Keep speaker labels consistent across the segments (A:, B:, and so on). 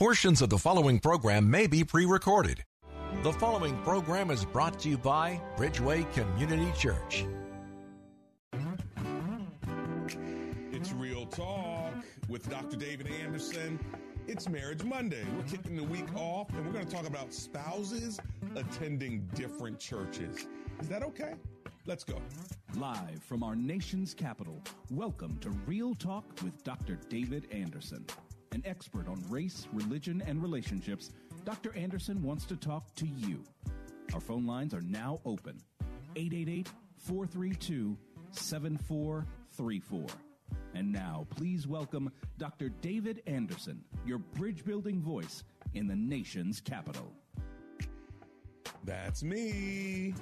A: Portions of the following program may be pre recorded. The following program is brought to you by Bridgeway Community Church.
B: It's Real Talk with Dr. David Anderson. It's Marriage Monday. We're kicking the week off and we're going to talk about spouses attending different churches. Is that okay? Let's go.
C: Live from our nation's capital, welcome to Real Talk with Dr. David Anderson. An expert on race, religion, and relationships, Dr. Anderson wants to talk to you. Our phone lines are now open 888 432 7434. And now, please welcome Dr. David Anderson, your bridge building voice in the nation's capital.
B: That's me,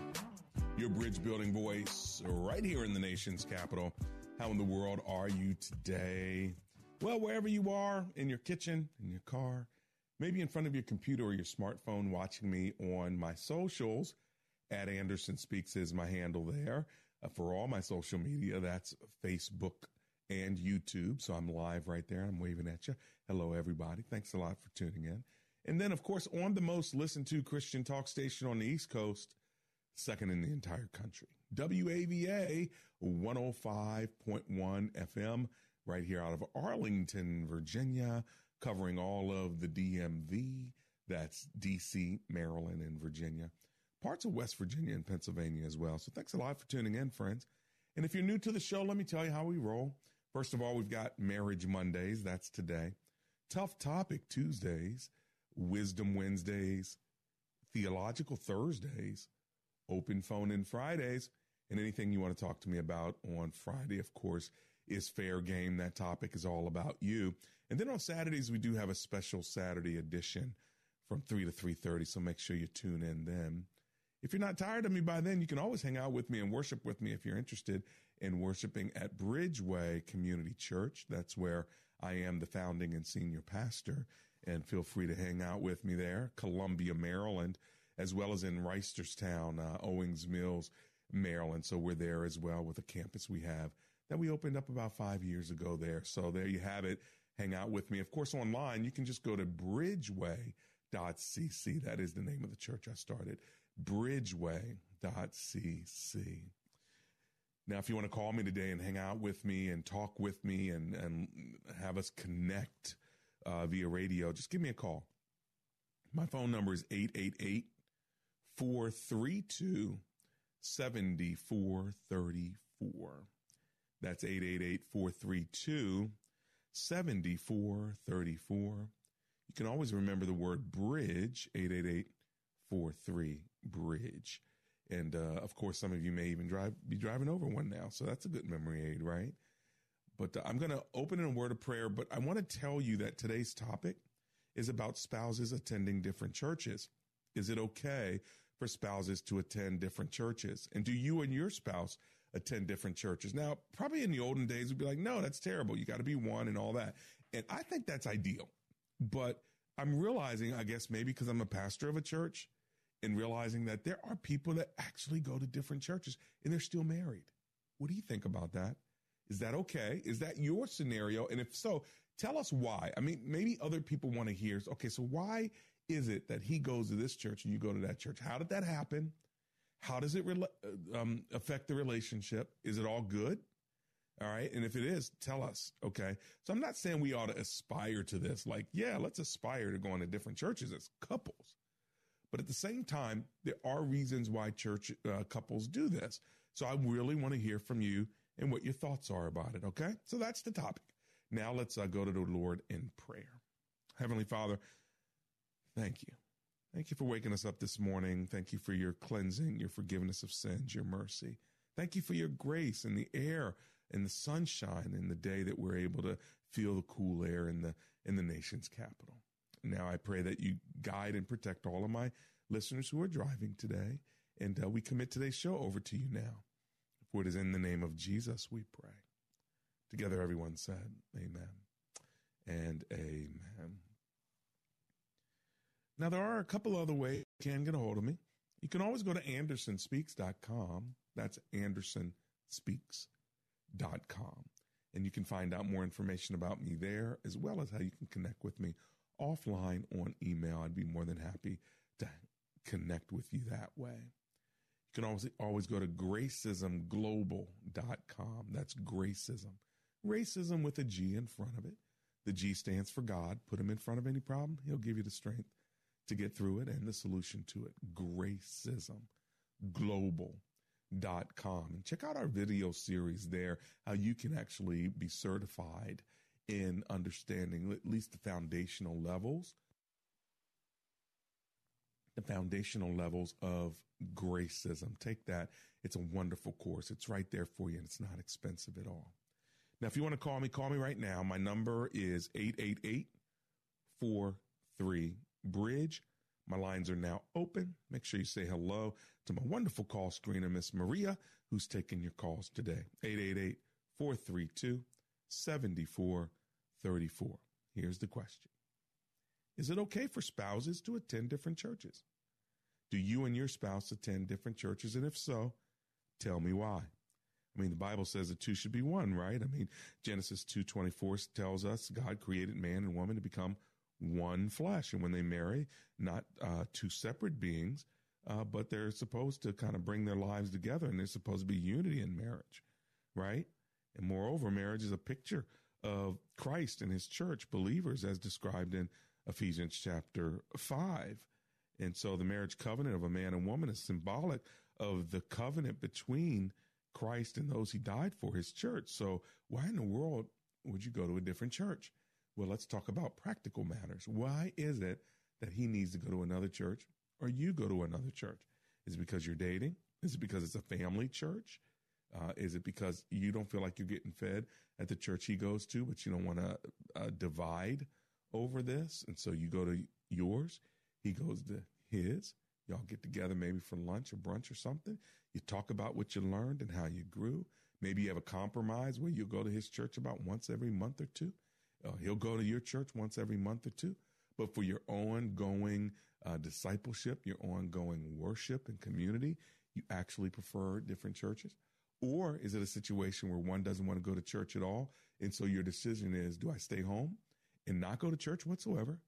B: your bridge building voice, right here in the nation's capital. How in the world are you today? Well, wherever you are, in your kitchen, in your car, maybe in front of your computer or your smartphone, watching me on my socials. At Anderson Speaks is my handle there. Uh, for all my social media, that's Facebook and YouTube. So I'm live right there. I'm waving at you. Hello, everybody. Thanks a lot for tuning in. And then, of course, on the most listened to Christian talk station on the East Coast, second in the entire country, WAVA 105.1 FM right here out of Arlington, Virginia, covering all of the DMV. That's DC, Maryland, and Virginia. Parts of West Virginia and Pennsylvania as well. So thanks a lot for tuning in, friends. And if you're new to the show, let me tell you how we roll. First of all, we've got Marriage Mondays. That's today. Tough Topic Tuesdays. Wisdom Wednesdays. Theological Thursdays. Open Phone in Fridays. And anything you want to talk to me about on Friday, of course, is fair game. That topic is all about you. And then on Saturdays, we do have a special Saturday edition from 3 to 3.30, so make sure you tune in then. If you're not tired of me by then, you can always hang out with me and worship with me if you're interested in worshiping at Bridgeway Community Church. That's where I am the founding and senior pastor. And feel free to hang out with me there, Columbia, Maryland, as well as in Reisterstown, uh, Owings Mills, Maryland. So we're there as well with a campus we have that we opened up about five years ago there. So there you have it. Hang out with me. Of course, online, you can just go to bridgeway.cc. That is the name of the church I started. Bridgeway.cc. Now, if you want to call me today and hang out with me and talk with me and, and have us connect uh, via radio, just give me a call. My phone number is 888 432 7434. That's 888 432 7434. You can always remember the word bridge, 888 43 bridge. And uh, of course, some of you may even drive be driving over one now. So that's a good memory aid, right? But uh, I'm going to open in a word of prayer. But I want to tell you that today's topic is about spouses attending different churches. Is it okay for spouses to attend different churches? And do you and your spouse attend different churches. Now, probably in the olden days, we'd be like, no, that's terrible. You got to be one and all that. And I think that's ideal. But I'm realizing, I guess maybe because I'm a pastor of a church and realizing that there are people that actually go to different churches and they're still married. What do you think about that? Is that okay? Is that your scenario? And if so, tell us why. I mean, maybe other people want to hear, okay, so why is it that he goes to this church and you go to that church? How did that happen? How does it uh, um, affect the relationship? Is it all good? All right. And if it is, tell us. Okay. So I'm not saying we ought to aspire to this. Like, yeah, let's aspire to going to different churches as couples. But at the same time, there are reasons why church uh, couples do this. So I really want to hear from you and what your thoughts are about it. Okay. So that's the topic. Now let's uh, go to the Lord in prayer. Heavenly Father, thank you. Thank you for waking us up this morning. Thank you for your cleansing, your forgiveness of sins, your mercy. Thank you for your grace and the air and the sunshine in the day that we're able to feel the cool air in the in the nation's capital. Now I pray that you guide and protect all of my listeners who are driving today, and uh, we commit today's show over to you now. For it is in the name of Jesus we pray. Together, everyone said, Amen and Amen. Now, there are a couple other ways you can get a hold of me. You can always go to andersonspeaks.com. That's andersonspeaks.com. And you can find out more information about me there, as well as how you can connect with me offline on email. I'd be more than happy to connect with you that way. You can always, always go to gracismglobal.com. That's gracism. Racism with a G in front of it. The G stands for God. Put him in front of any problem, he'll give you the strength to get through it and the solution to it. Gracismglobal.com. And check out our video series there, how you can actually be certified in understanding at least the foundational levels the foundational levels of gracism. Take that. It's a wonderful course. It's right there for you and it's not expensive at all. Now, if you want to call me, call me right now. My number is 888 43 Bridge. My lines are now open. Make sure you say hello to my wonderful call screener, Miss Maria, who's taking your calls today. 888 432 7434. Here's the question Is it okay for spouses to attend different churches? Do you and your spouse attend different churches? And if so, tell me why. I mean, the Bible says the two should be one, right? I mean, Genesis 2.24 tells us God created man and woman to become one flesh. And when they marry, not uh, two separate beings, uh, but they're supposed to kind of bring their lives together and there's supposed to be unity in marriage, right? And moreover, marriage is a picture of Christ and his church, believers, as described in Ephesians chapter 5. And so the marriage covenant of a man and woman is symbolic of the covenant between Christ and those he died for, his church. So why in the world would you go to a different church? Well, let's talk about practical matters. Why is it that he needs to go to another church or you go to another church? Is it because you're dating? Is it because it's a family church? Uh, is it because you don't feel like you're getting fed at the church he goes to, but you don't want to uh, divide over this? And so you go to yours, he goes to his. Y'all get together maybe for lunch or brunch or something. You talk about what you learned and how you grew. Maybe you have a compromise where you'll go to his church about once every month or two. Uh, he'll go to your church once every month or two. But for your ongoing uh, discipleship, your ongoing worship and community, you actually prefer different churches? Or is it a situation where one doesn't want to go to church at all? And so your decision is do I stay home and not go to church whatsoever?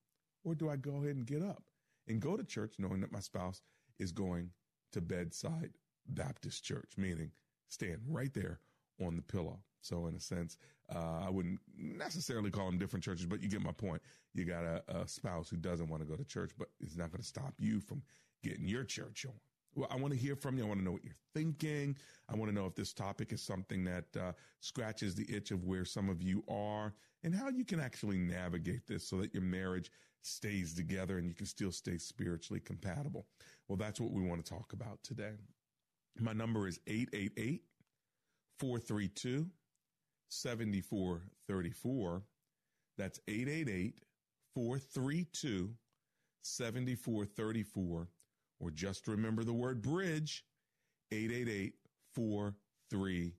B: Or do I go ahead and get up and go to church knowing that my spouse is going to bedside Baptist church, meaning stand right there on the pillow. So in a sense, uh, I wouldn't necessarily call them different churches, but you get my point. You got a, a spouse who doesn't want to go to church, but it's not going to stop you from getting your church on. Well, I want to hear from you. I want to know what you're thinking. I want to know if this topic is something that uh, scratches the itch of where some of you are and how you can actually navigate this so that your marriage stays together and you can still stay spiritually compatible. Well, that's what we want to talk about today. My number is 888 432 7434. That's 888 432 7434. Or just remember the word bridge 888 43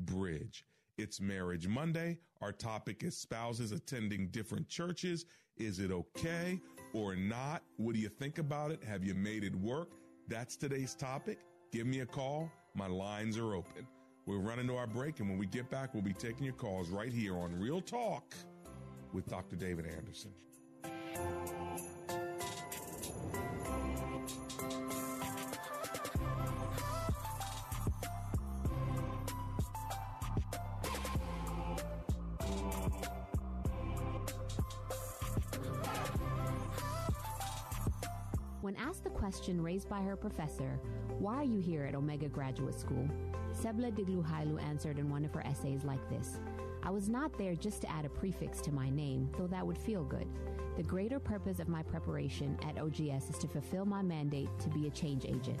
B: Bridge. It's Marriage Monday. Our topic is spouses attending different churches. Is it okay or not? What do you think about it? Have you made it work? That's today's topic. Give me a call. My lines are open. We're running to our break, and when we get back, we'll be taking your calls right here on Real Talk with Dr. David Anderson.
D: When asked the question raised by her professor, Why are you here at Omega Graduate School? Sebla Digluhailu answered in one of her essays like this I was not there just to add a prefix to my name, though that would feel good. The greater purpose of my preparation at OGS is to fulfill my mandate to be a change agent.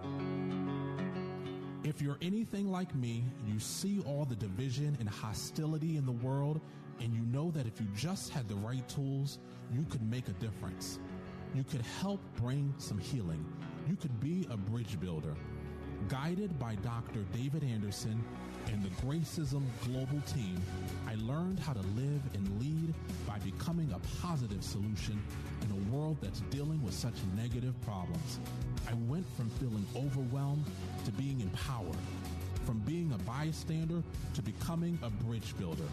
E: If you're anything like me, you see all the division and hostility in the world, and you know that if you just had the right tools, you could make a difference. You could help bring some healing. You could be a bridge builder. Guided by Dr. David Anderson and the Gracism Global team, I learned how to live and lead by becoming a positive solution in a world that's dealing with such negative problems. I went from feeling overwhelmed to being empowered, from being a bystander to becoming a bridge builder.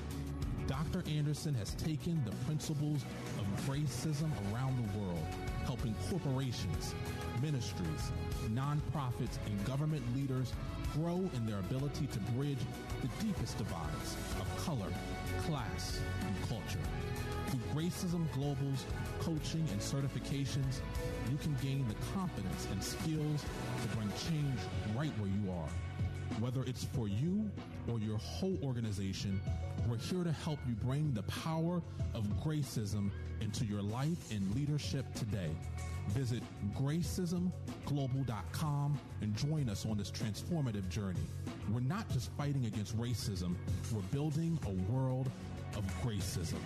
E: Dr. Anderson has taken the principles of gracism around the world, helping corporations, ministries, nonprofits, and government leaders grow in their ability to bridge the deepest divides of color, class, and culture. Through Gracism Global's coaching and certifications, you can gain the confidence and skills to bring change right where you are. Whether it's for you or your whole organization, we're here to help you bring the power of Gracism into your life and leadership today. Visit gracismglobal.com and join us on this transformative journey. We're not just fighting against racism, we're building a world of gracism.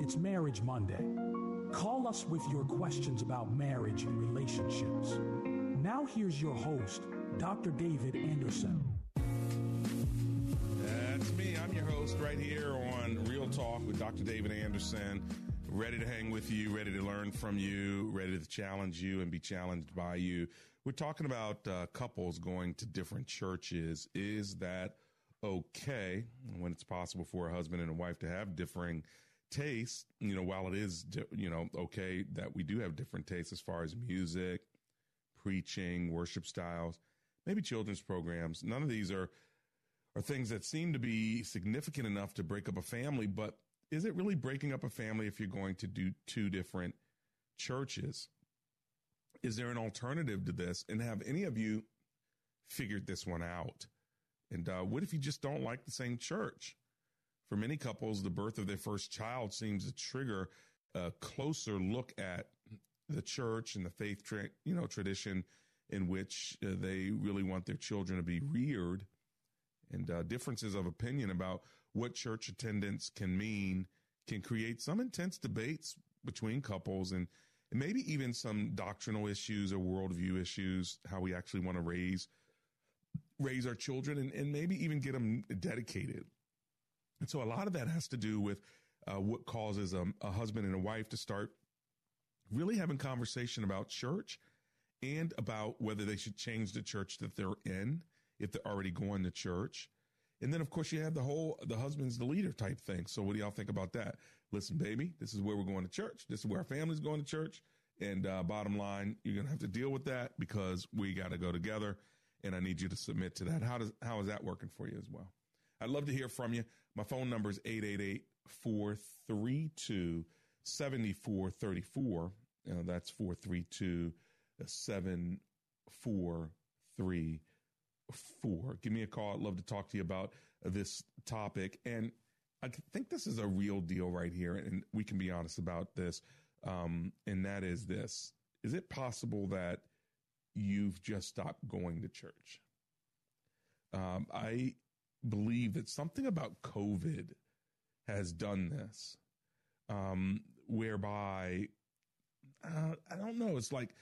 F: It's Marriage Monday. Call us with your questions about marriage and relationships. Now, here's your host, Dr. David Anderson.
B: Me. I'm your host right here on Real Talk with Dr. David Anderson. Ready to hang with you, ready to learn from you, ready to challenge you and be challenged by you. We're talking about uh, couples going to different churches. Is that okay when it's possible for a husband and a wife to have differing tastes? You know, while it is, you know, okay that we do have different tastes as far as music, preaching, worship styles, maybe children's programs. None of these are are things that seem to be significant enough to break up a family, but is it really breaking up a family if you're going to do two different churches? Is there an alternative to this? And have any of you figured this one out? And uh, what if you just don't like the same church? For many couples, the birth of their first child seems to trigger a closer look at the church and the faith, tra- you know, tradition in which uh, they really want their children to be reared, and uh, differences of opinion about what church attendance can mean can create some intense debates between couples and, maybe even some doctrinal issues or worldview issues, how we actually want to raise raise our children and, and maybe even get them dedicated. And so a lot of that has to do with uh, what causes a, a husband and a wife to start really having conversation about church and about whether they should change the church that they're in if they're already going to church. And then, of course, you have the whole the husband's the leader type thing. So, what do y'all think about that? Listen, baby, this is where we're going to church. This is where our family's going to church. And uh, bottom line, you're going to have to deal with that because we got to go together. And I need you to submit to that. How does how is that working for you as well? I'd love to hear from you. My phone number is 888 432 7434. That's 432 7434. Give me a call. I'd love to talk to you about this topic. And I think this is a real deal right here. And we can be honest about this. Um, and that is this Is it possible that you've just stopped going to church? Um, I believe that something about COVID has done this, um, whereby uh, I don't know. It's like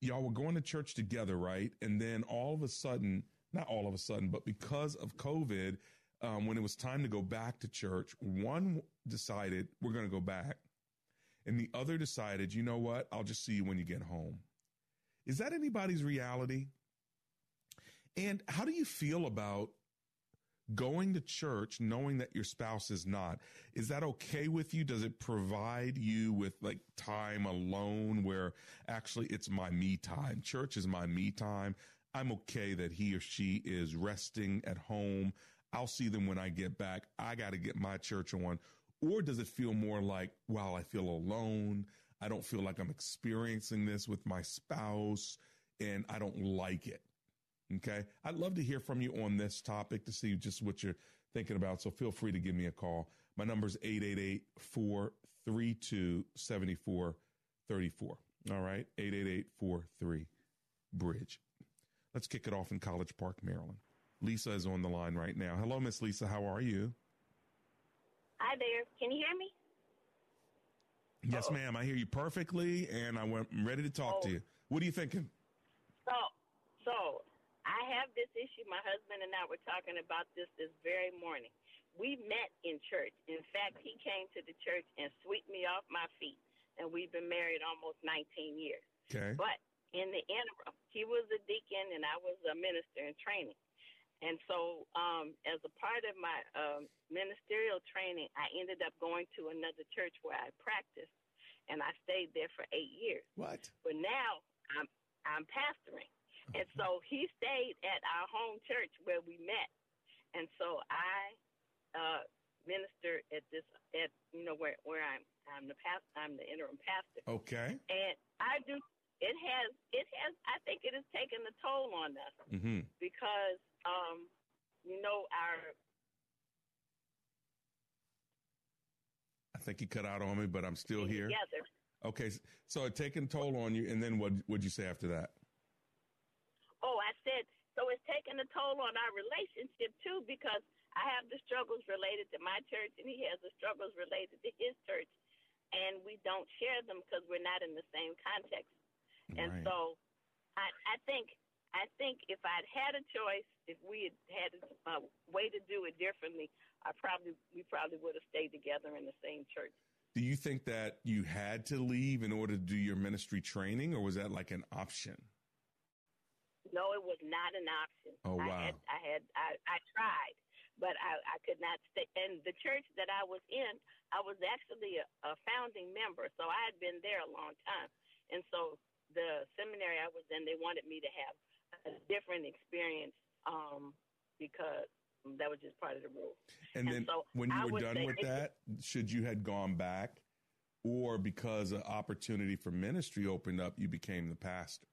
B: y'all were going to church together, right? And then all of a sudden, not all of a sudden, but because of COVID, um, when it was time to go back to church, one decided we're going to go back, and the other decided, you know what? I'll just see you when you get home. Is that anybody's reality? And how do you feel about going to church knowing that your spouse is not is that okay with you does it provide you with like time alone where actually it's my me time church is my me time i'm okay that he or she is resting at home i'll see them when i get back i got to get my church on or does it feel more like wow i feel alone i don't feel like i'm experiencing this with my spouse and I don't like it. Okay. I'd love to hear from you on this topic to see just what you're thinking about. So feel free to give me a call. My number is 888 432 7434. All right. 888 43 Bridge. Let's kick it off in College Park, Maryland. Lisa is on the line right now. Hello, Miss Lisa. How are you?
G: Hi there. Can you hear me?
B: Yes, Uh-oh. ma'am. I hear you perfectly, and I am ready to talk oh. to you. What are you thinking?
G: So, so I have this issue. My husband and I were talking about this this very morning. We met in church. In fact, he came to the church and swept me off my feet, and we've been married almost 19 years.
B: Okay.
G: But in the interim, he was a deacon and I was a minister in training. And so, um, as a part of my um, ministerial training, I ended up going to another church where I practiced, and I stayed there for eight years.
B: What?
G: But now I'm I'm pastoring, and so he stayed at our home church where we met, and so I uh, minister at this at you know where where I'm I'm the past I'm the interim pastor.
B: Okay.
G: And I do it has it has I think it has taken a toll on us
B: mm-hmm.
G: because um, you know our.
B: I think you cut out on me, but I'm still here.
G: Together.
B: Okay, so it taken toll on you, and then what would you say after that?
G: Oh, I said so. It's taken a toll on our relationship too, because I have the struggles related to my church, and he has the struggles related to his church, and we don't share them because we're not in the same context.
B: Right.
G: And so I, I think I think if I'd had a choice, if we had had a way to do it differently, I probably we probably would have stayed together in the same church.
B: Do you think that you had to leave in order to do your ministry training, or was that like an option?
G: No, it was not an option.
B: Oh wow!
G: I had I had I, I tried, but I, I could not stay. And the church that I was in, I was actually a, a founding member, so I had been there a long time. And so the seminary I was in, they wanted me to have a different experience um, because that was just part of the rule.
B: And, and then so when you were done with that, should you had gone back, or because an opportunity for ministry opened up, you became the pastor?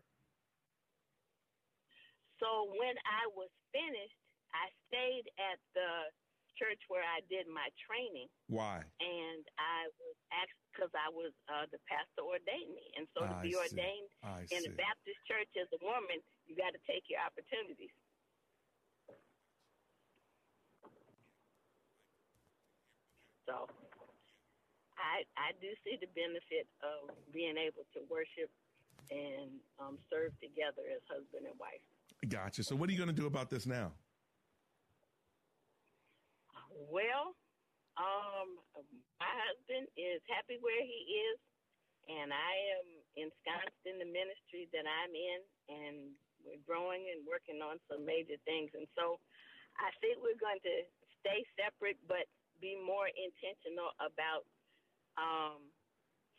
G: So when I was finished, I stayed at the church where I did my training.
B: Why?
G: And I was asked because I was uh, the pastor ordained me, and so to
B: I
G: be ordained in a Baptist church as a woman, you got to take your opportunities. So, I I do see the benefit of being able to worship and um, serve together as husband and wife.
B: Gotcha. So, what are you going to do about this now?
G: Well, um, my husband is happy where he is, and I am ensconced in the ministry that I'm in, and we're growing and working on some major things. And so I think we're going to stay separate, but be more intentional about um,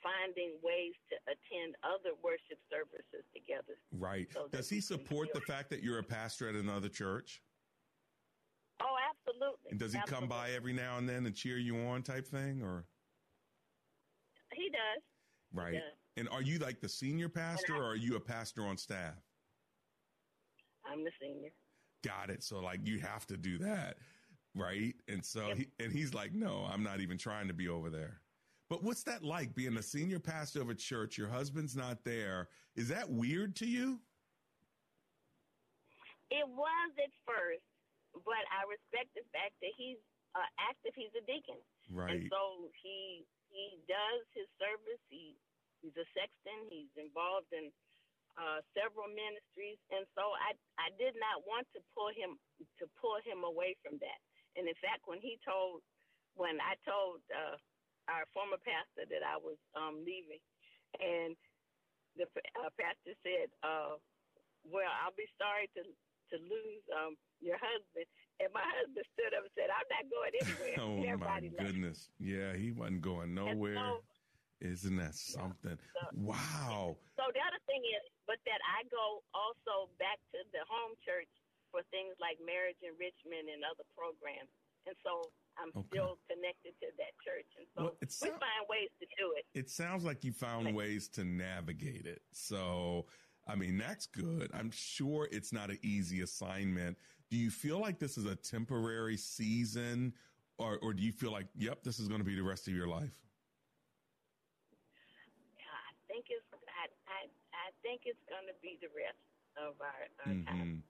G: finding ways to attend other worship services together.
B: Right.
G: So
B: Does he support the fact that you're a pastor at another church?
G: Oh, absolutely.
B: And does he
G: absolutely.
B: come by every now and then and cheer you on, type thing, or?
G: He does.
B: Right.
G: He does.
B: And are you like the senior pastor, or are you a pastor on staff?
G: I'm the senior.
B: Got it. So like you have to do that, right? And so
G: Yep.
B: he and he's like, no, I'm not even trying to be over there. But what's that like being a senior pastor of a church? Your husband's not there. Is that weird to you?
G: It was at first, but I respect the fact that he's uh, active. He's a deacon,
B: Right.
G: and so he he does his service. He he's a sexton. He's involved in uh, several ministries, and so I I did not want to pull him to pull him away from that. And in fact, when he told when I told uh, our former pastor that I was um, leaving, and the uh, pastor said, uh, "Well, I'll be sorry to to lose um, your husband." And my husband stood up and said, "I'm not going anywhere."
B: oh my
G: everybody left.
B: goodness. Yeah, he wasn't going nowhere.
G: so-
B: Isn't that something?
G: So-
B: Wow.
G: So the other thing is, but that I go also back to the home church for things like marriage enrichment and other programs, and so I'm
B: Okay.
G: still connected to that church, and so
B: Well,
G: we find ways to do it.
B: It sounds like you found ways to navigate it. So I mean, that's good. I'm sure it's not an easy assignment. Do you feel like this is a temporary season or, or do you feel like, yep, this is going to be the rest of your life?
G: I think it's, I, I, I think it's going to be the rest of our, our mm-hmm. time.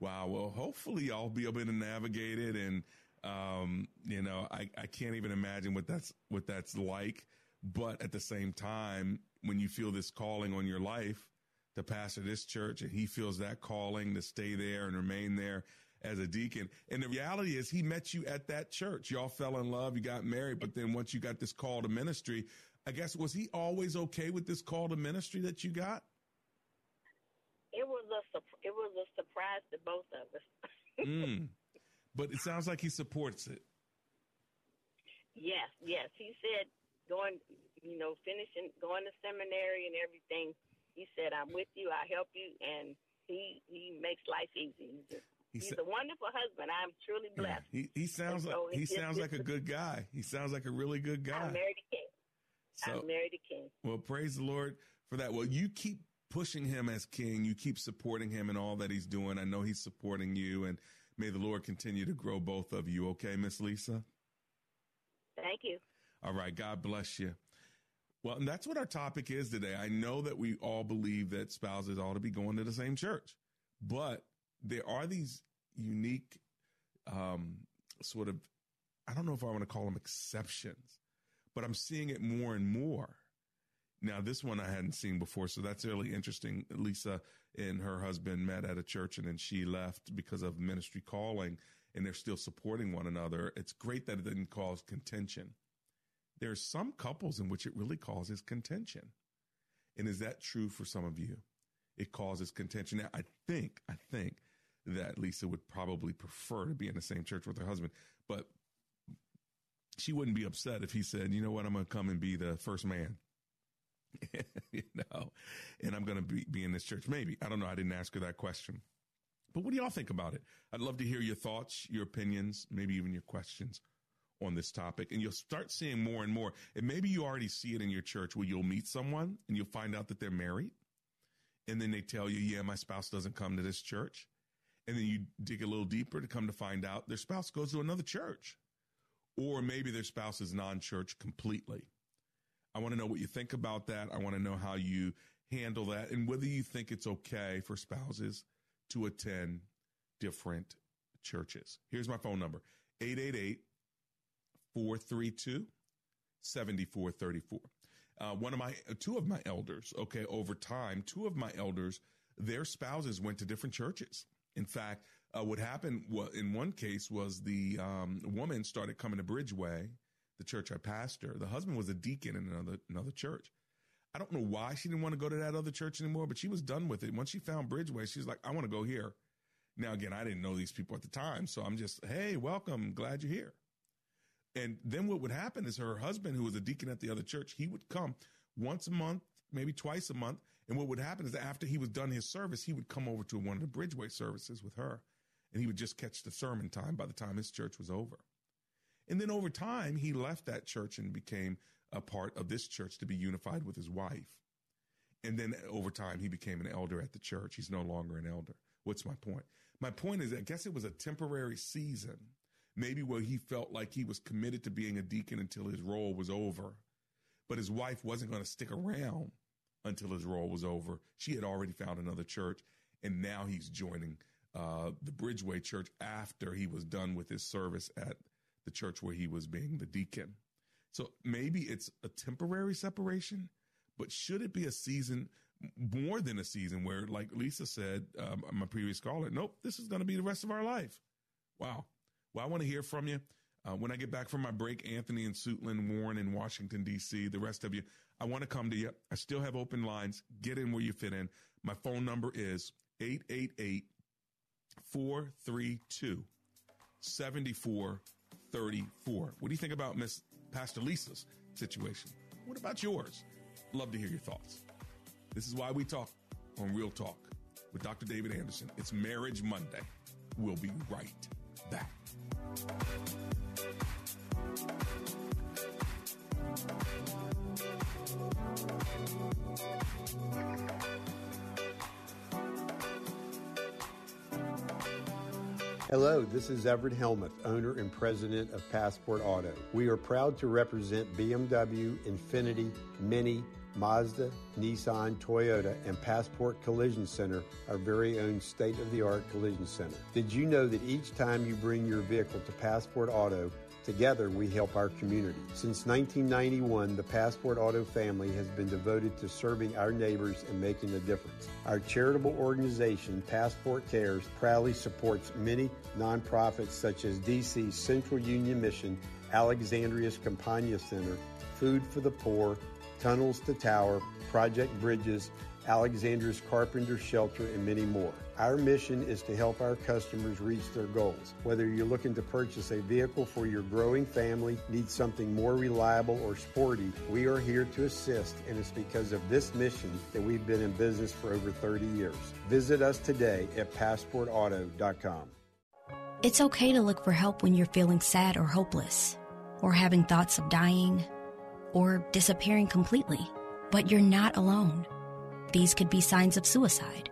B: Wow. Well, hopefully I'll be able to navigate it. And, um, you know, I, I can't even imagine what that's, what that's like. But at the same time, when you feel this calling on your life, to pastor this church and he feels that calling to stay there and remain there as a deacon. And the reality is he met you at that church. Y'all fell in love, you got married, but then once you got this call to ministry, I guess was he always okay with this call to ministry that you got?
G: It was a it was a surprise to both of us.
B: mm. But it sounds like he supports it.
G: Yes, yes. He said going, you know, finishing going to seminary and everything he said, "I'm with you. I help you," and he he makes life easy. He's, a, he he's sa- a wonderful husband. I'm truly blessed.
B: Yeah, he he sounds so like he sounds like a good guy. He sounds like a really good guy.
G: I'm married to King. So, I'm married to King.
B: Well, praise the Lord for that. Well, you keep pushing him as king. You keep supporting him in all that he's doing. I know he's supporting you, and may the Lord continue to grow both of you. Okay, Miss Lisa.
G: Thank you.
B: All right. God bless you. Well, and that's what our topic is today. I know that we all believe that spouses ought to be going to the same church, but there are these unique, um, sort of, I don't know if I want to call them exceptions, but I'm seeing it more and more. Now, this one I hadn't seen before, so that's really interesting. Lisa and her husband met at a church and then she left because of ministry calling and they're still supporting one another. It's great that it didn't cause contention there's some couples in which it really causes contention. And is that true for some of you? It causes contention. Now, I think, I think that Lisa would probably prefer to be in the same church with her husband, but she wouldn't be upset if he said, you know what, I'm going to come and be the first man. you know, and I'm going to be, be in this church. Maybe. I don't know. I didn't ask her that question. But what do y'all think about it? I'd love to hear your thoughts, your opinions, maybe even your questions on this topic and you'll start seeing more and more. And maybe you already see it in your church where you'll meet someone and you'll find out that they're married. And then they tell you, yeah, my spouse doesn't come to this church. And then you dig a little deeper to come to find out their spouse goes to another church. Or maybe their spouse is non church completely. I want to know what you think about that. I want to know how you handle that and whether you think it's okay for spouses to attend different churches. Here's my phone number 888 432 7434. Uh, one of my, two of my elders, okay, over time, two of my elders, their spouses went to different churches. In fact, uh, what happened in one case was the um, woman started coming to Bridgeway, the church I pastor. The husband was a deacon in another another church. I don't know why she didn't want to go to that other church anymore, but she was done with it. Once she found Bridgeway, she's like, I want to go here. Now, again, I didn't know these people at the time, so I'm just, hey, welcome, glad you're here. And then what would happen is her husband, who was a deacon at the other church, he would come once a month, maybe twice a month. And what would happen is after he was done his service, he would come over to one of the Bridgeway services with her and he would just catch the sermon time by the time his church was over. And then over time, he left that church and became a part of this church to be unified with his wife. And then over time, he became an elder at the church. He's no longer an elder. What's my point? My point is, I guess it was a temporary season maybe where he felt like he was committed to being a deacon until his role was over. But his wife wasn't going to stick around until his role was over. She had already found another church, and now he's joining uh, the Bridgeway Church after he was done with his service at the church where he was being the deacon. So maybe it's a temporary separation, but should it be a season, more than a season, where, like Lisa said, um, my previous caller, nope, this is going to be the rest of our life? Wow. Well, I want to hear from you. Uh, when I get back from my break, Anthony and Suitland, Warren in Washington, D.C., the rest of you, I want to come to you. I still have open lines. Get in where you fit in. My phone number is 888 432 7434. What do you think about Miss Pastor Lisa's situation? What about yours? Love to hear your thoughts. This is why we talk on Real Talk with Dr. David Anderson. It's Marriage Monday. We'll be right back.
H: Hello, this is Everett Hellmuth, owner and president of Passport Auto. We are proud to represent BMW, Infiniti, Mini, Mazda, Nissan, Toyota, and Passport Collision Center, our very own state of the art collision center. Did you know that each time you bring your vehicle to Passport Auto, Together, we help our community. Since 1991, the Passport Auto family has been devoted to serving our neighbors and making a difference. Our charitable organization, Passport Cares, proudly supports many nonprofits such as DC's Central Union Mission, Alexandria's Campagna Center, Food for the Poor, Tunnels to Tower, Project Bridges, Alexander's Carpenter Shelter, and many more. Our mission is to help our customers reach their goals. Whether you're looking to purchase a vehicle for your growing family, need something more reliable or sporty, we are here to assist, and it's because of this mission that we've been in business for over 30 years. Visit us today at passportauto.com.
I: It's okay to look for help when you're feeling sad or hopeless, or having thoughts of dying, or disappearing completely. But you're not alone. These could be signs of suicide.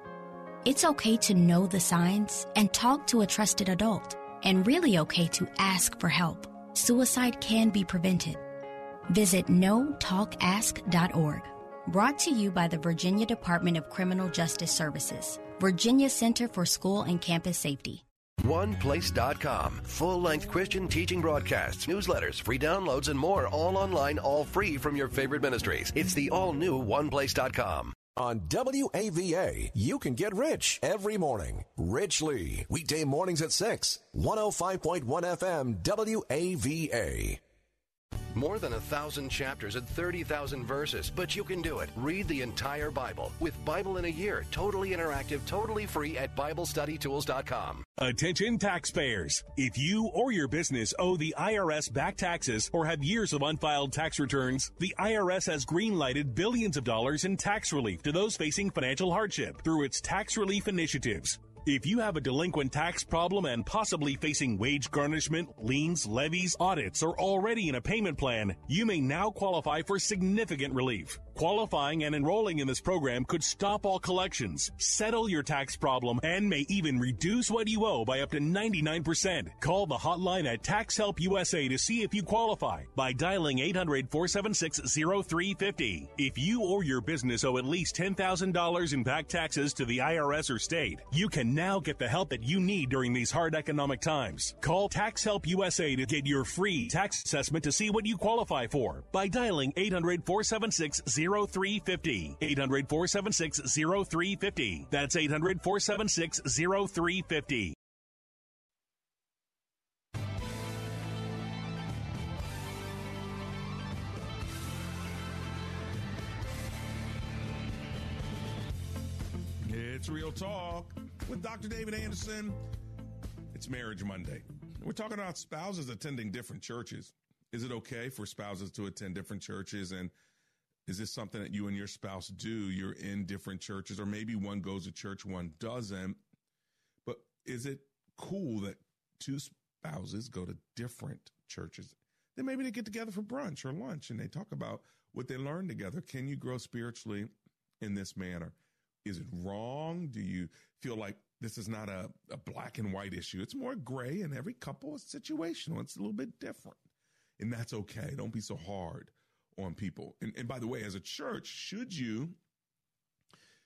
I: It's okay to know the signs and talk to a trusted adult, and really okay to ask for help. Suicide can be prevented. Visit notalkask.org. Brought to you by the Virginia Department of Criminal Justice Services, Virginia Center for School and Campus Safety.
J: OnePlace.com. Full length Christian teaching broadcasts, newsletters, free downloads, and more, all online, all free from your favorite ministries. It's the all new OnePlace.com.
A: On WAVA, you can get rich every morning. Rich Lee, weekday mornings at 6, 105.1 FM, WAVA.
J: More than a thousand chapters and 30,000 verses, but you can do it. Read the entire Bible with Bible in a Year, totally interactive, totally free at BibleStudyTools.com.
K: Attention taxpayers. If you or your business owe the IRS back taxes or have years of unfiled tax returns, the IRS has greenlighted billions of dollars in tax relief to those facing financial hardship through its tax relief initiatives. If you have a delinquent tax problem and possibly facing wage garnishment, liens, levies, audits, or already in a payment plan, you may now qualify for significant relief. Qualifying and enrolling in this program could stop all collections, settle your tax problem, and may even reduce what you owe by up to 99%. Call the hotline at Tax Help USA to see if you qualify by dialing 800-476-0350. If you or your business owe at least $10,000 in back taxes to the IRS or state, you can now get the help that you need during these hard economic times. Call Tax Help USA to get your free tax assessment to see what you qualify for by dialing 800 476 0350. 800 476 0350. That's 800 476 0350.
B: It's Real Talk with Dr. David Anderson. It's Marriage Monday. We're talking about spouses attending different churches. Is it okay for spouses to attend different churches? And is this something that you and your spouse do? You're in different churches, or maybe one goes to church, one doesn't. But is it cool that two spouses go to different churches? Then maybe they get together for brunch or lunch and they talk about what they learned together. Can you grow spiritually in this manner? Is it wrong? Do you feel like this is not a, a black and white issue? It's more gray, and every couple is situational. It's a little bit different. And that's okay. Don't be so hard on people. And, and by the way, as a church, should you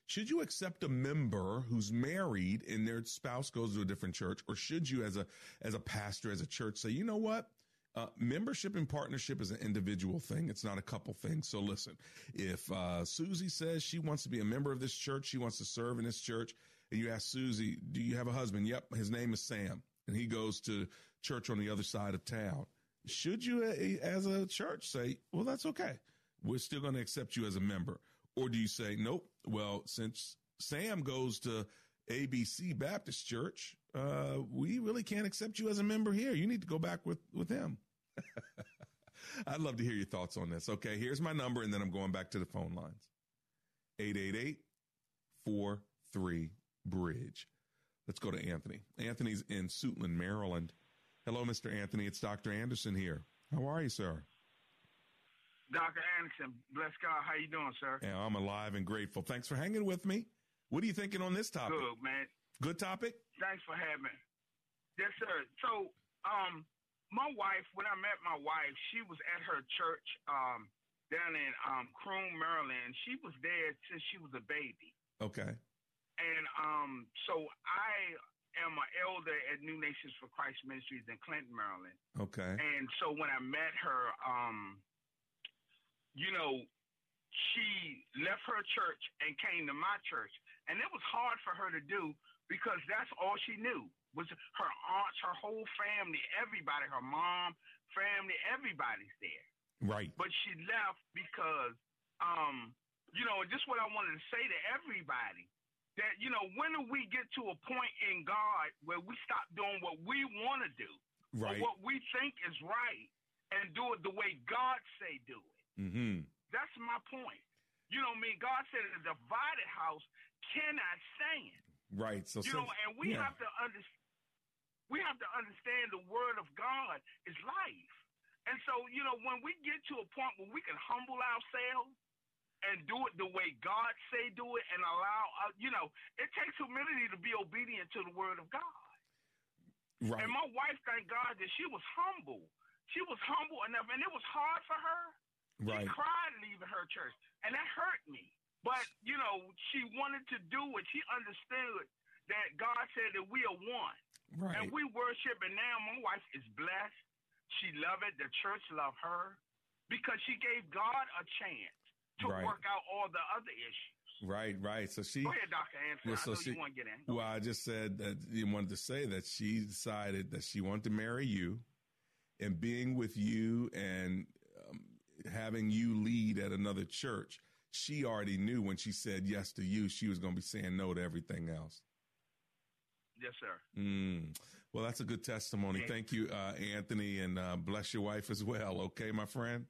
B: should you accept a member who's married and their spouse goes to a different church, or should you, as a as a pastor, as a church, say, you know what? Uh, membership and partnership is an individual thing. It's not a couple thing. So listen, if uh, Susie says she wants to be a member of this church, she wants to serve in this church, and you ask Susie, do you have a husband? Yep, his name is Sam, and he goes to church on the other side of town. Should you, uh, as a church, say, well, that's okay. We're still going to accept you as a member. Or do you say, nope, well, since Sam goes to ABC Baptist Church, uh, we really can't accept you as a member here. You need to go back with, with him. I'd love to hear your thoughts on this. Okay, here's my number, and then I'm going back to the phone lines 888 43 Bridge. Let's go to Anthony. Anthony's in Suitland, Maryland. Hello, Mr. Anthony. It's Dr. Anderson here. How are you, sir?
L: Dr. Anderson, bless God. How you doing, sir?
B: Yeah, I'm alive and grateful. Thanks for hanging with me. What are you thinking on this topic?
L: Good, man.
B: Good topic?
L: Thanks for having me. Yes, sir. So, um, my wife, when I met my wife, she was at her church um, down in um, Croom, Maryland. She was there since she was a baby.
B: Okay.
L: And um, so I am an elder at New Nations for Christ Ministries in Clinton, Maryland.
B: Okay.
L: And so when I met her, um, you know, she left her church and came to my church. And it was hard for her to do because that's all she knew was her aunts, her whole family, everybody, her mom, family, everybody's there.
B: Right.
L: But she left because, um, you know, just what I wanted to say to everybody that, you know, when do we get to a point in God where we stop doing what we want to do,
B: Right.
L: or what we think is right, and do it the way God say do it?
B: Mm-hmm.
L: That's my point. You know what I mean? God said a divided house cannot stand.
B: Right. So,
L: you
B: so-
L: know, and we
B: yeah.
L: have to understand. We have to understand the word of God is life. And so, you know, when we get to a point where we can humble ourselves and do it the way God say do it and allow, uh, you know, it takes humility to be obedient to the word of God.
B: Right.
L: And my wife, thank God that she was humble. She was humble enough, and it was hard for her.
B: Right.
L: She cried leaving her church, and that hurt me. But you know, she wanted to do it. She understood that God said that we are one,
B: Right.
L: and we worship. And now my wife is blessed. She loved it. The church loved her because she gave God a chance to
B: Right.
L: work out all the other issues.
B: Right, right. So she.
L: Go ahead, Doctor Anthony.
B: Well,
L: I
B: so
L: know
B: she-
L: you want to get in.
B: Well, I just said that you wanted to say that she decided that she wanted to marry you, and being with you and um, having you lead at another church. She already knew when she said yes to you, she was going to be saying no to everything else.
L: Yes, sir.
B: Mm. Well, that's a good testimony.
L: Yeah.
B: Thank you, uh, Anthony, and uh, bless your wife as well. Okay, my friend.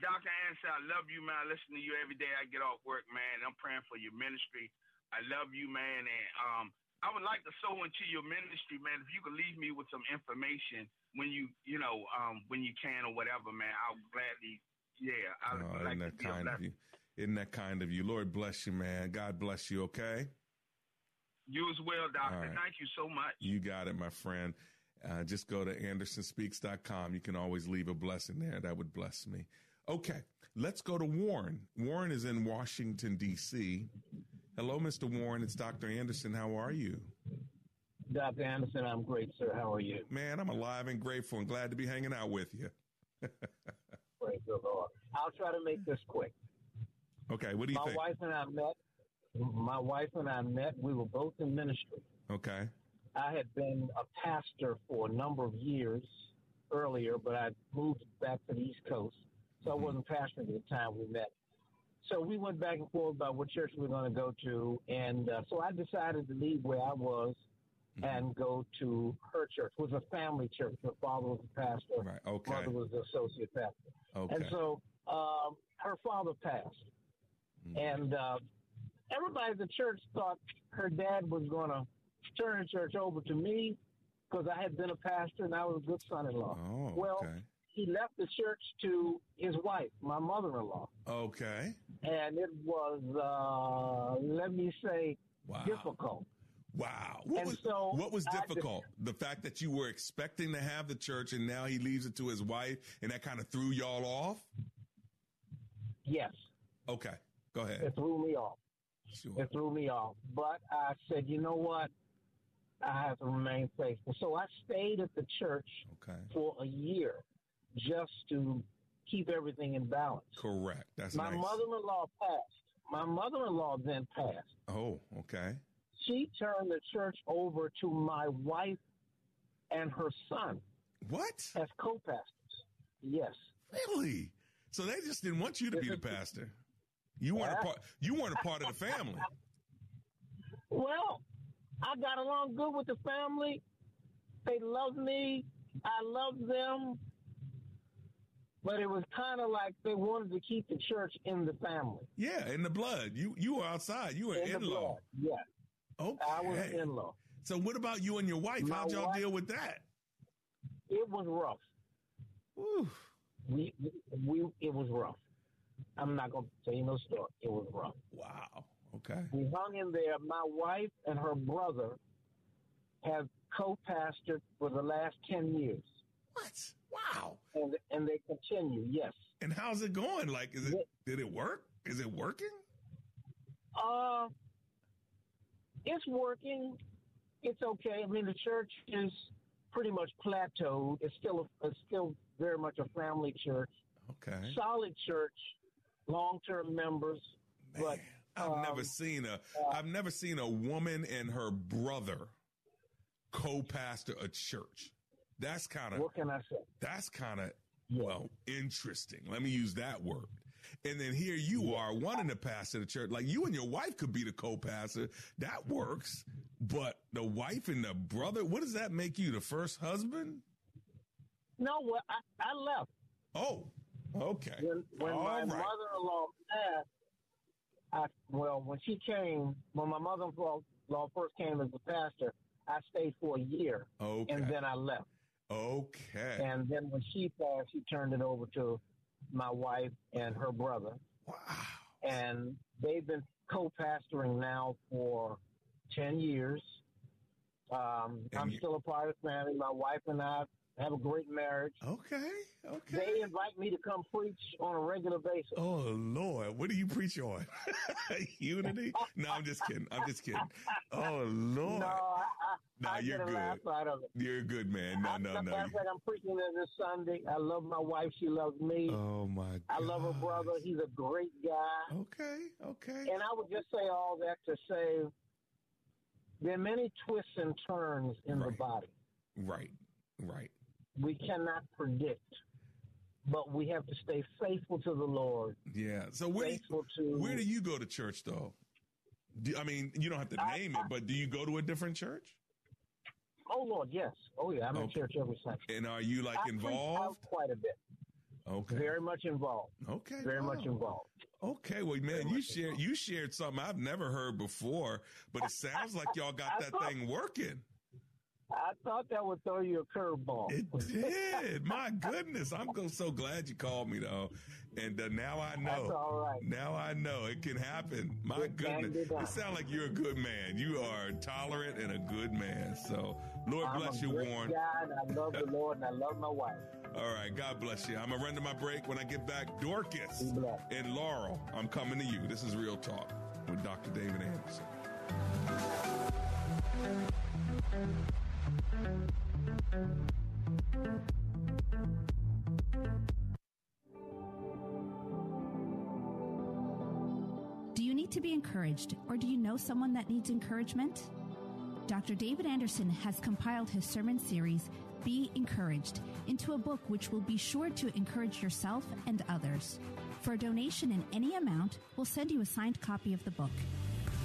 L: Dr. Ansel, I love you, man. I listen to you every day I get off work, man. I'm praying for your ministry. I love you, man. And um, I would like to sow into your ministry, man. If you could leave me with some information when you, you know, um, when you can or whatever, man, I'll gladly, yeah, I would
B: Oh,
L: like
B: that kind of you? Isn't that kind of you? Lord bless you, man. God bless you. Okay.
L: You as well, Doctor.
B: Right.
L: Thank you so much.
B: You got it, my friend. Uh, just go to andersonspeaks.com. You can always leave a blessing there. That would bless me. Okay, let's go to Warren. Warren is in Washington, D.C. Hello, Mr. Warren. It's Dr. Anderson. How are you?
M: Dr. Anderson, I'm great, sir. How are you?
B: Man, I'm alive and grateful and glad to be hanging out with you.
M: Praise the Lord. I'll try to make this quick.
B: Okay, what do you
M: my
B: think?
M: wife and I met. My wife and I met. We were both in ministry.
B: Okay.
M: I had been a pastor for a number of years earlier, but I moved back to the East Coast, so I wasn't pastoring at the time we met. So we went back and forth about what church we were going to go to, and uh, so I decided to leave where I was and go to her church. It was a family church. Her father was a pastor.
B: Right. Okay.
M: Mother was the associate pastor.
B: Okay.
M: And so um, her father passed, and uh, everybody at the church thought her dad was going to turn the church over to me because I had been a pastor and I was a good son-in-law.
B: Oh,
M: well,
B: okay.
M: He left the church to his wife, my mother-in-law,
B: Okay.
M: and it was, uh, let me say,
B: Wow.
M: difficult.
B: Wow. What
M: And
B: was,
M: so
B: what was
M: I just-
B: difficult? the fact that you were expecting to have the church and now he leaves it to his wife and that kind of threw y'all off?
M: Yes,
B: Okay. Go ahead.
M: it threw me off.
B: Sure.
M: It threw me off. But I said, you know what? I have to remain faithful. So I stayed at the church
B: Okay.
M: for a year just to keep everything in balance.
B: Correct. That's
M: My
B: nice.
M: mother-in-law passed. My mother-in-law then passed.
B: Oh, okay.
M: She turned the church over to my wife and her son
B: What?
M: as co-pastors. Yes.
B: Really? So they just didn't want you to be the pastor. You weren't a part. You weren't a part of the family.
M: Well, I got along good with the family. They loved me. I loved them. But it was kind of like they wanted to keep the church in the family.
B: Yeah, in the blood. You you were outside. You were
M: in,
B: in law.
M: Yeah.
B: Okay.
M: I was in-law.
B: So what about you and your wife?
M: My
B: How'd y'all
M: wife-
B: deal with that?
M: It was rough.
B: Whew.
M: We, we, it was rough. I'm not going to tell you no story. It was rough.
B: Wow. Okay.
M: We hung in there. My wife and her brother have co-pastored for the last 10 years.
B: What? Wow.
M: And, and they continue, yes.
B: And how's it going? Like, is it, did it work? Is it working?
M: Uh, it's working. It's okay. I mean, the church is pretty much plateaued. It's still a, it's still very much a family church.
B: Okay.
M: Solid church, long term members.
B: Man,
M: but
B: I've
M: um,
B: never seen a have never seen a woman and her brother co-pastor a church. That's kind of
M: what can I say?
B: That's kind of well interesting. Let me use that word. And then here you are wanting to pastor the church. Like you and your wife could be the co-pastor. That works. But the wife and the brother, what does that make you? The first husband?
M: No, well, I, I left.
B: Oh, okay.
M: When, when my
B: right.
M: mother-in-law passed, I well, when she came, when my mother-in-law first came as a pastor, I stayed for a year,
B: Okay.
M: and then I left.
B: Okay.
M: And then when she passed, she turned it over to my wife and her brother.
B: Wow.
M: And they've been co-pastoring now for 10 years. Um, I'm
B: you-
M: still a part of the family. My wife and I have a great marriage.
B: Okay. Okay.
M: They invite me to come preach on a regular basis.
B: Oh Lord, what do you preach on? Unity? No, I'm just kidding. I'm just kidding. Oh Lord.
M: No, I,
B: No,
M: I
B: you're good.
M: laugh out of it.
B: You're a good man. No,
M: I,
B: no, no.
M: Matter of fact, I'm preaching there this Sunday. I love my wife. She loves me.
B: Oh my God.
M: I love her brother. He's a great guy.
B: Okay. Okay.
M: And I would just say all that to say there are many twists and turns in the body.
B: Right. Right.
M: We cannot predict, but we have to stay faithful to the Lord.
B: Yeah. So where do you,
M: to
B: where do you go to church though? Do, I mean, you don't have to name it, but do you go to a different church?
M: Oh Lord, yes. Oh yeah, I'm in church every Sunday.
B: And are you like
M: I
B: involved?
M: quite a bit.
B: Okay.
M: Very much involved.
B: Okay.
M: Very much involved.
B: Okay, well, man, you shared you shared something I've never heard before, but it sounds like y'all got that thing working.
M: I thought that would throw you a curveball.
B: It did. My goodness, I'm so glad you called me though, and uh, now I know.
M: That's all right.
B: Now I know it can happen. My
M: It
B: goodness, it sounds like you're a good man. You are tolerant and a good man. So, Lord
M: I'm
B: bless you, Warren.
M: and I love the Lord, and I love my wife.
B: All right, God bless you. I'm gonna run to my break. When I get back, Dorcas and Laurel, I'm coming to you. This is Real Talk with Dr. David Anderson.
N: Do you need to be encouraged, or do you know someone that needs encouragement? Dr. David Anderson has compiled his sermon series, Be Encouraged, into a book which will be sure to encourage yourself and others. For a donation in any amount, we'll send you a signed copy of the book.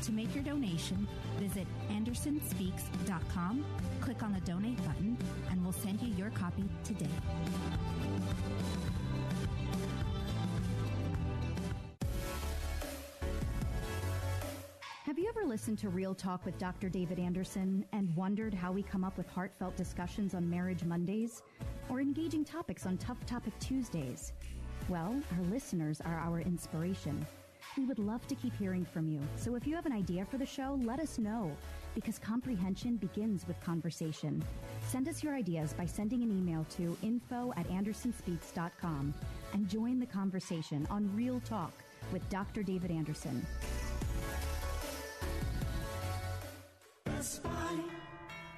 N: To make your donation, visit andersonspeaks.com, click on the donate button, and we'll send you your copy today.
O: Have you ever listened to Real Talk with Dr. David Anderson and wondered how we come up with heartfelt discussions on Marriage Mondays or engaging topics on Tough Topic Tuesdays? Well, our listeners are our inspiration. We would love to keep hearing from you, so if you have an idea for the show, let us know because comprehension begins with conversation. Send us your ideas by sending an email to info at andersonspeaks.com and join the conversation on Real Talk with Dr. David Anderson.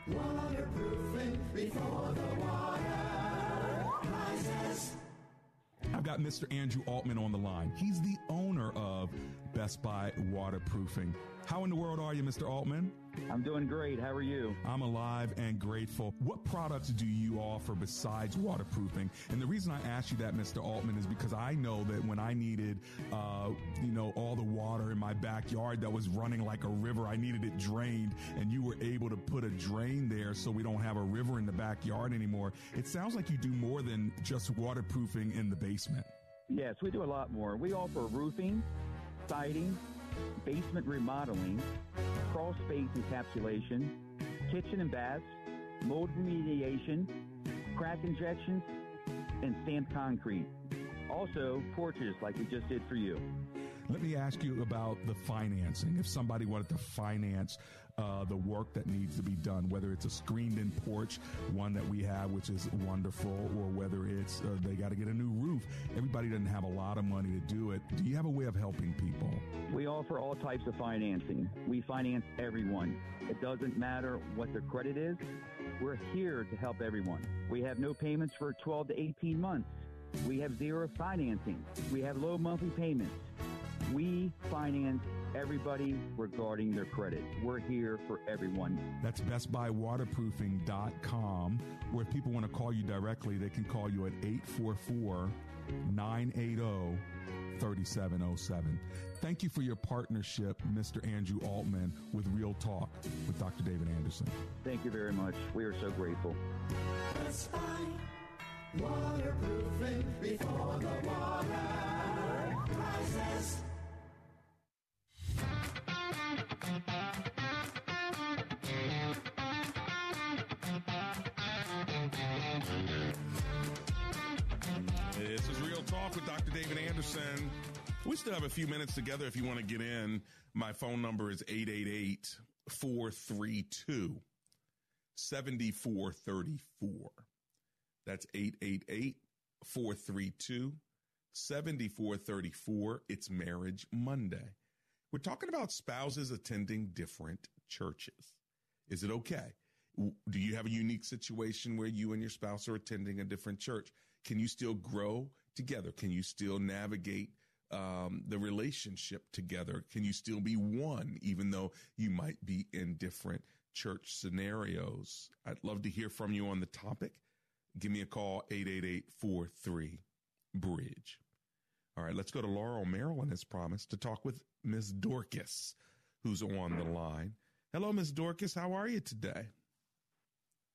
P: Waterproofing before the water rises.
E: I've got Mr. Andrew Altman on the line. He's the owner of Best Buy Waterproofing. How in the world are you, Mr. Altman?
Q: I'm doing great. How are you?
E: I'm alive and grateful. What products do you offer besides waterproofing? And the reason I asked you that, Mr. Altman, is because I know that when I needed, uh, you know, all the water in my backyard that was running like a river, I needed it drained, and you were able to put a drain there so we don't have a river in the backyard anymore. It sounds like you do more than just waterproofing in the basement.
Q: Yes, we do a lot more. We offer roofing, siding, basement remodeling, crawl space encapsulation, kitchen and baths, mold remediation, crack injections, and stamped concrete. Also, porches like we just did for you.
B: Let me ask you about the financing. If somebody wanted to finance uh, the work that needs to be done, whether it's a screened in porch, one that we have, which is wonderful, or whether it's uh, they got to get a new roof. Everybody doesn't have a lot of money to do it. Do you have a way of helping people?
Q: We offer all types of financing. We finance everyone. It doesn't matter what their credit is. We're here to help everyone. We have no payments for 12 to 18 months. We have zero financing. We have low monthly payments. We finance everybody regarding their credit. We're here for everyone.
B: That's bestbuywaterproofing.com, where if people want to call you directly, they can call you at 844 980 3707. Thank you for your partnership, Mr. Andrew Altman, with Real Talk with Dr. David Anderson.
Q: Thank you very much. We are so grateful.
P: Best Buy waterproofing before the water rises.
B: Talk with Dr. David Anderson. We still have a few minutes together if you want to get in. My phone number is 888 432 7434. That's 888 432 7434. It's Marriage Monday. We're talking about spouses attending different churches. Is it okay? Do you have a unique situation where you and your spouse are attending a different church? Can you still grow together? Can you still navigate um, the relationship together? Can you still be one, even though you might be in different church scenarios? I'd love to hear from you on the topic. Give me a call, 888 43 Bridge. All right, let's go to Laurel, Maryland, as promised, to talk with Ms. Dorcas, who's on the line. Hello, Ms. Dorcas. How are you today?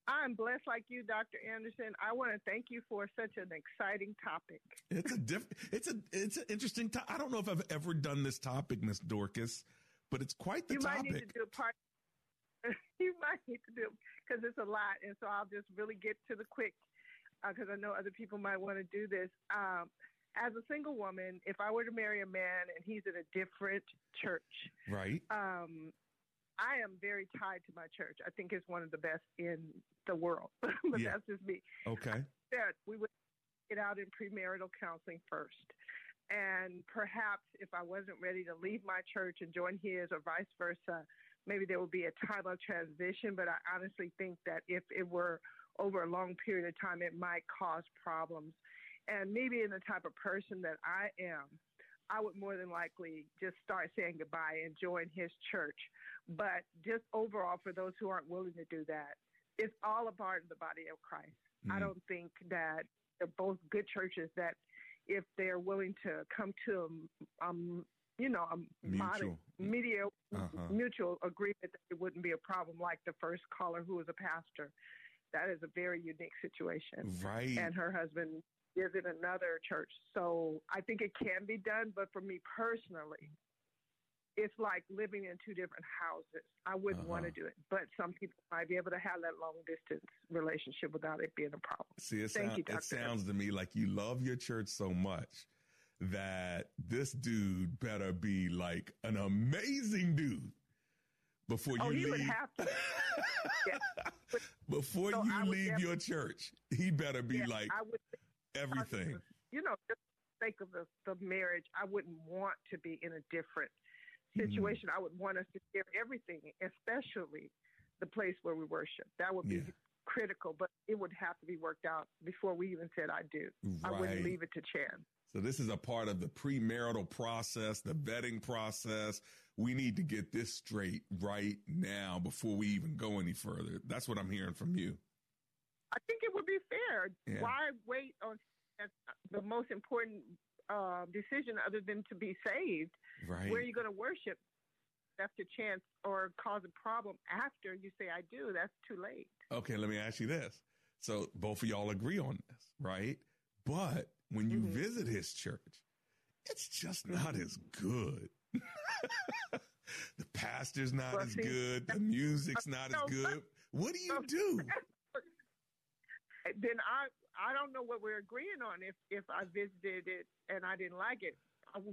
R: I'm blessed like you, Dr. Anderson. I want to thank you for such an exciting topic.
B: It's a diff- it's a it's an interesting topic. I don't know if I've ever done this topic, Miss Dorcas, but it's quite the
R: you
B: topic.
R: might need to do a part. you might need to do because it's a lot, and so I'll just really get to the quick because I know other people might want to do this. Um, as a single woman, if I were to marry a man and he's in a different church,
B: Right.
R: um, I am very tied to my church. I think it's one of the best in the world, but
B: Yeah.
R: that's just me.
B: Okay.
R: That we would get out in premarital counseling first. And perhaps if I wasn't ready to leave my church and join his or vice versa, maybe there would be a time of transition. But I honestly think that if it were over a long period of time, it might cause problems. And maybe in the type of person that I am, I would more than likely just start saying goodbye and join his church. But just overall, for those who aren't willing to do that, it's all a part of the body of Christ. I
S: Mhm.
R: don't think that they're both good churches that if they're willing to come to a, um, you know, a modern, media,
B: Uh-huh.
R: mutual agreement that it wouldn't be a problem like the first caller who was a pastor. That is a very unique situation.
B: Right.
R: And her husband is in another church. So I think it can be done, but for me personally, it's like living in two different houses. I wouldn't want to
B: Uh-huh.
R: do it, but some people might be able to have that long distance relationship without it being a problem.
B: See, it,
R: Thank
B: sound-
R: you,
B: it sounds to me like you love your church so much that this dude better be like an amazing dude before you
R: oh, he
B: leave.
R: would have to. yeah.
B: Before
R: so
B: you leave your church, he better be
R: yeah,
B: like
R: I would,
B: everything.
R: you know, just for the sake of the, the marriage, I wouldn't want to be in a different
B: Mm-hmm.
R: situation. I would want us to share everything, especially the place where we worship. That would be
B: Yeah.
R: critical, but it would have to be worked out before we even said I do. I wouldn't leave it to chance.
B: So this is a part of the premarital process, the vetting process. We need to get this straight right now before we even go any further. That's what I'm hearing from you.
R: I think it would be fair.
B: Yeah.
R: Why wait on the most important uh, decision other than to be saved?
B: Right.
R: Where are you going to worship? That's a chance or cause a problem after you say I do. That's too late.
B: Okay, let me ask you this. So both of y'all agree on this, right? But when you
R: Mm-hmm.
B: visit his church, it's just not as good. the pastor's not
R: Well,
B: as
R: see,
B: good. The music's not
R: No,
B: as good. What do you do?
R: Then I I don't know what we're agreeing on. If if I visited it and I didn't like it,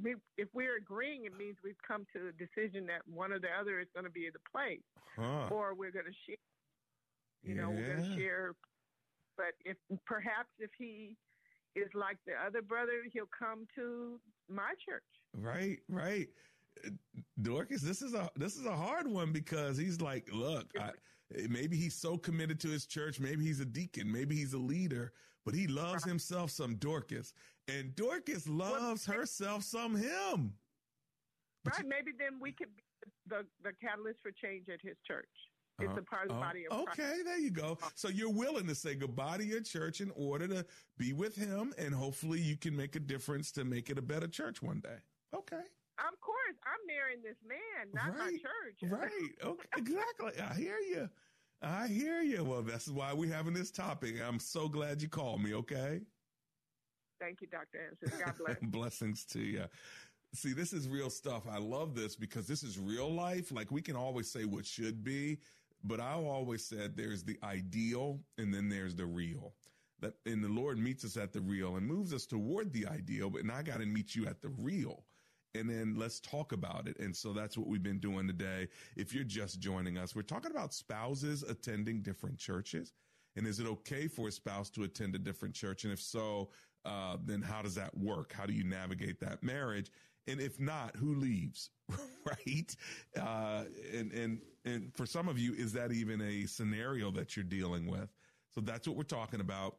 R: we, if we're agreeing, it means we've come to a decision that one or the other is going to be the place,
B: Huh.
R: or we're going to share. You know, we're going to share. But if perhaps if he is like the other brother, he'll come to my church.
B: Right, right. Dorcas, this is a this is a hard one because he's like, look, I, maybe he's so committed to his church, maybe he's a deacon, maybe he's a leader, but he loves himself some Dorcas, and Dorcas loves herself some him.
R: Right? Maybe then we could be the the catalyst for change at his church. It's
B: Uh-huh.
R: a part of the
B: Oh,
R: body of Christ.
B: Okay, there you go. So you're willing to say goodbye to your church in order to be with him, and hopefully you can make a difference to make it a better church one day. Okay.
R: Of course, I'm marrying this man, not my church.
B: Right. Okay. Exactly. I hear you. I hear you. Well, that's why we're having this topic. I'm so glad you called me. Okay.
R: Thank you, Dr. Anderson. God bless.
B: Blessings to you. See, this is real stuff. I love this because this is real life. Like we can always say what should be, but I've always said there's the ideal and then there's the real. That and the Lord meets us at the real and moves us toward the ideal, but now I got to meet you at the real. And then let's talk about it. And so that's what we've been doing today. If you're just joining us, we're talking about spouses attending different churches. And is it okay for a spouse to attend a different church? And if so, uh, then how does that work? How do you navigate that marriage? And if not, who leaves? right? Uh, and, and, and for some of you, is that even a scenario that you're dealing with? So that's what we're talking about.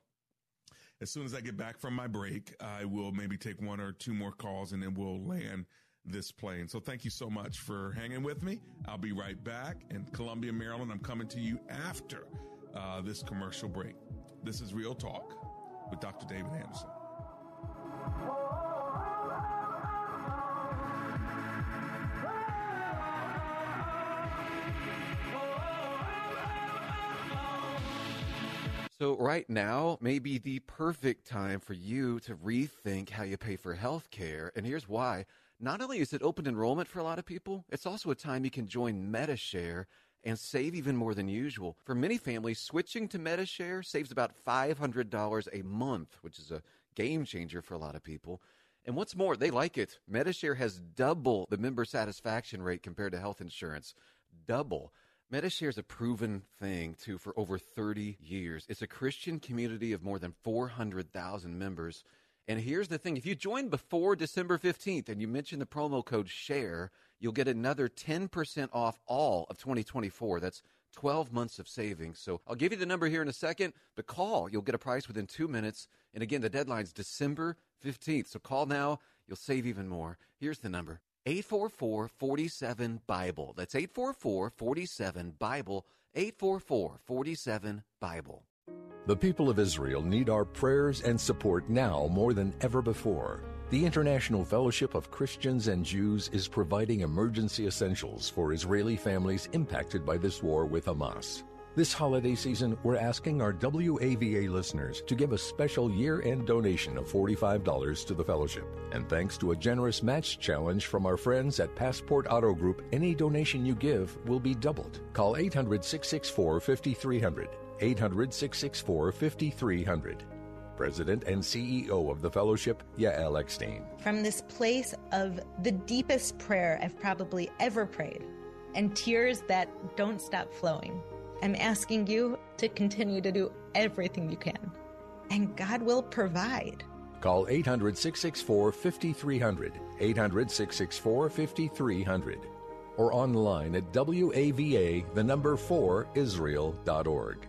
B: As soon as I get back from my break, I will maybe take one or two more calls and then we'll land this plane. So thank you so much for hanging with me. I'll be right back in Columbia, Maryland. I'm coming to you after uh, this commercial break. This is Real Talk with Dr. David Anderson.
S: So, right now may be the perfect time for you to rethink how you pay for health care. And here's why. Not only is it open enrollment for a lot of people, it's also a time you can join Medi-Share and save even more than usual. For many families, switching to Medi-Share saves about $500 a month, which is a game changer for a lot of people. And what's more, they like it. Medi-Share has double the member satisfaction rate compared to health insurance. Double. Medi-Share is a proven thing too for over 30 years. It's a Christian community of more than 400,000 members. And here's the thing if you join before December 15th and you mention the promo code SHARE, you'll get another 10% off all of 2024. That's 12 months of savings. So I'll give you the number here in a second, but call. You'll get a price within two minutes. And again, the deadline's December 15th. So call now. You'll save even more. Here's the number 844 47 Bible. That's 844 47 Bible. 844 47 Bible.
T: The people of Israel need our prayers and support now more than ever before. The International Fellowship of Christians and Jews is providing emergency essentials for Israeli families impacted by this war with Hamas. This holiday season, we're asking our WAVA listeners to give a special year end donation of $45 to the fellowship. And thanks to a generous match challenge from our friends at Passport Auto Group, any donation you give will be doubled. Call 800 664 5300. 800 664 5300. President and CEO of the fellowship, Yael Eckstein.
U: From this place of the deepest prayer I've probably ever prayed and tears that don't stop flowing, I'm asking you to continue to do everything you can. And God will provide.
T: Call 800 664 5300. 800 664 5300. Or online at WAVA, the number 4 Israel.org.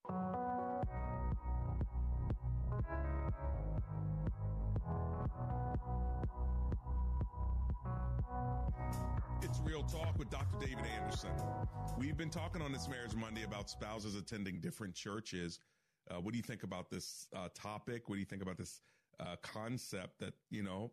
B: It's Real Talk with Dr. David Anderson. We've been talking on this Marriage Monday about spouses attending different churches. Uh, what do you think about this uh, topic? What do you think about this uh, concept that, you know,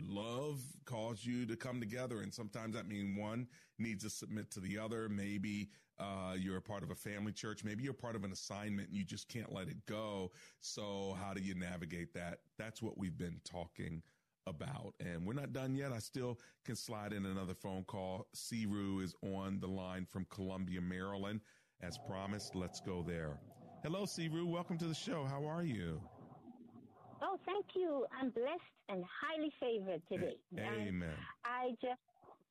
B: love calls you to come together? And sometimes that means one needs to submit to the other. Maybe uh, you're a part of a family church. Maybe you're part of an assignment and you just can't let it go. So, how do you navigate that? That's what we've been talking about. And we're not done yet. I still can slide in another phone call. Siru is on the line from Columbia, Maryland. As promised, let's go there. Hello, Siru. Welcome to the show. How are you?
V: Oh, thank you. I'm blessed and highly favored today. And
B: Amen.
V: I just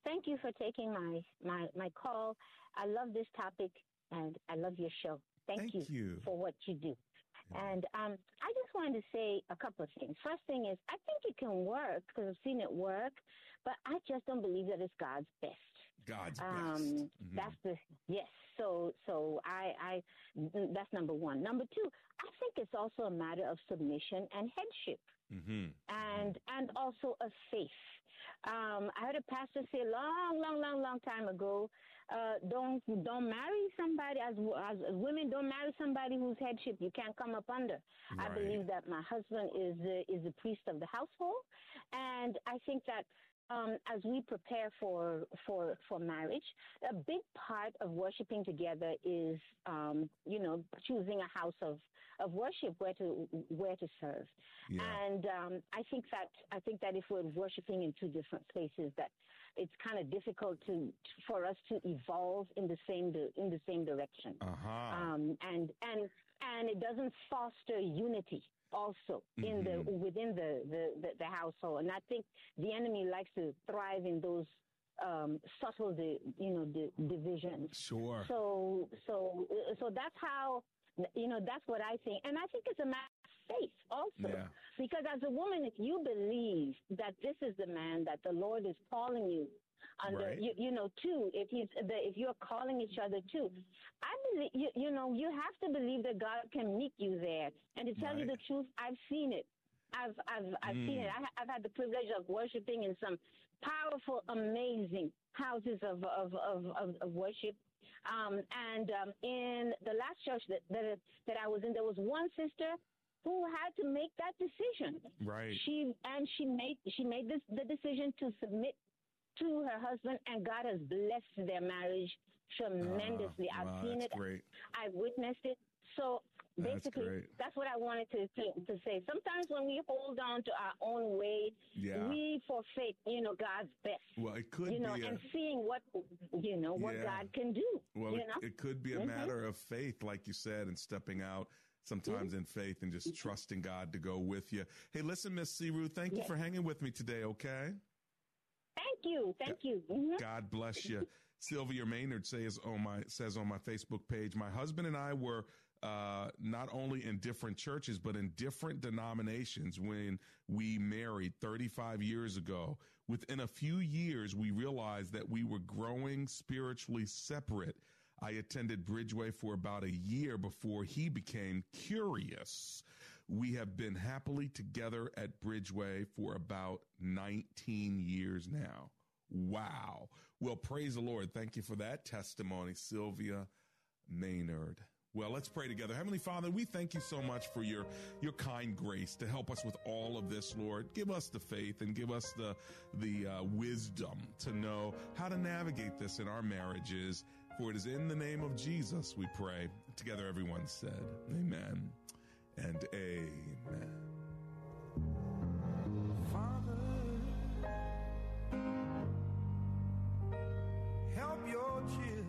V: thank you for taking my, my, my call. I love this topic and I love your show. Thank,
B: Thank you.
V: for what you do. And um, I just wanted to say a couple of things. First thing is, I think it can work because I've seen it work, but I just don't believe that it's God's best.
B: God's
V: Um,
B: best. Mhm.
V: That's the yes. So so I I that's number one. Number two, I think it's also a matter of submission and headship
B: Mm-hmm.
V: and and also of faith. Um, I heard a pastor say a long, long, long, long time ago, uh, don't don't marry somebody as, as women don't marry somebody whose headship you can't come up under. I believe that my husband is the, is the priest of the household, and I think that um, as we prepare for for for marriage, a big part of worshiping together is um, you know choosing a house of of worship where to where to serve.
W: Yeah.
V: And um, I think that I think that if we're worshiping in two different places, that it's kind of difficult to for us to evolve in the same in the same direction.
B: Uh-huh.
V: Um, and and and it doesn't foster unity also in the
B: Mhm.
V: within the, the, the, the household. And I think the enemy likes to thrive in those um, subtle, di- you know, di- divisions.
B: Sure.
V: So so so that's how you know that's what I think, and I think it's a matter faith also.
B: Yeah.
V: Because as a woman, if you believe that this is the man that the Lord is calling you under,
W: Right.
V: you, you know, too if he's the, if you're calling each other too I believe you, you know you have to believe that God can meet you there. And to tell you the truth, I've seen it. I've I've I've seen
W: Mm.
V: it. I, I've had the privilege of worshiping in some powerful, amazing houses of of of, of, of worship. Um, and um, in the last church that, that that I was in, there was one sister who had to make that decision.
B: Right.
V: She and she made she made this the decision to submit to her husband, and God has blessed their marriage tremendously.
B: Ah,
V: I've
B: wow,
V: seen
B: that's
V: it.
B: great.
V: I've witnessed it. So basically,
B: great.
V: that's what I wanted to, to to say. Sometimes when we hold on to our own way,
B: Yeah.
V: we forfeit, you know, God's best.
B: Well, it could
V: you know,
B: a-
V: and seeing what you know what
B: Yeah.
V: God can do.
B: Well,
V: you
B: it,
V: know?
B: it could be a
V: Mhm.
B: matter of faith, like you said, and stepping out sometimes in faith and just trusting God to go with you. Hey, listen, Miss Siru, thank you for hanging with me today, okay?
V: Thank you, thank you. Mhm.
B: God bless you. Sylvia Maynard says on my says on my Facebook page, my husband and I were uh, not only in different churches but in different denominations when we married 35 years ago. Within a few years, we realized that we were growing spiritually separate. I attended Bridgeway for about a year before he became curious. We have been happily together at Bridgeway for about 19 years now. Wow. Well, praise the Lord. Thank you for that testimony, Sylvia Maynard. Well, let's pray together. Heavenly Father, we thank you so much for your, your kind grace to help us with all of this, Lord. Give us the faith and give us the, the uh, wisdom to know how to navigate this in our marriages. For it is in the name of Jesus we pray. Together, everyone said, Amen and Amen. Father, help your children.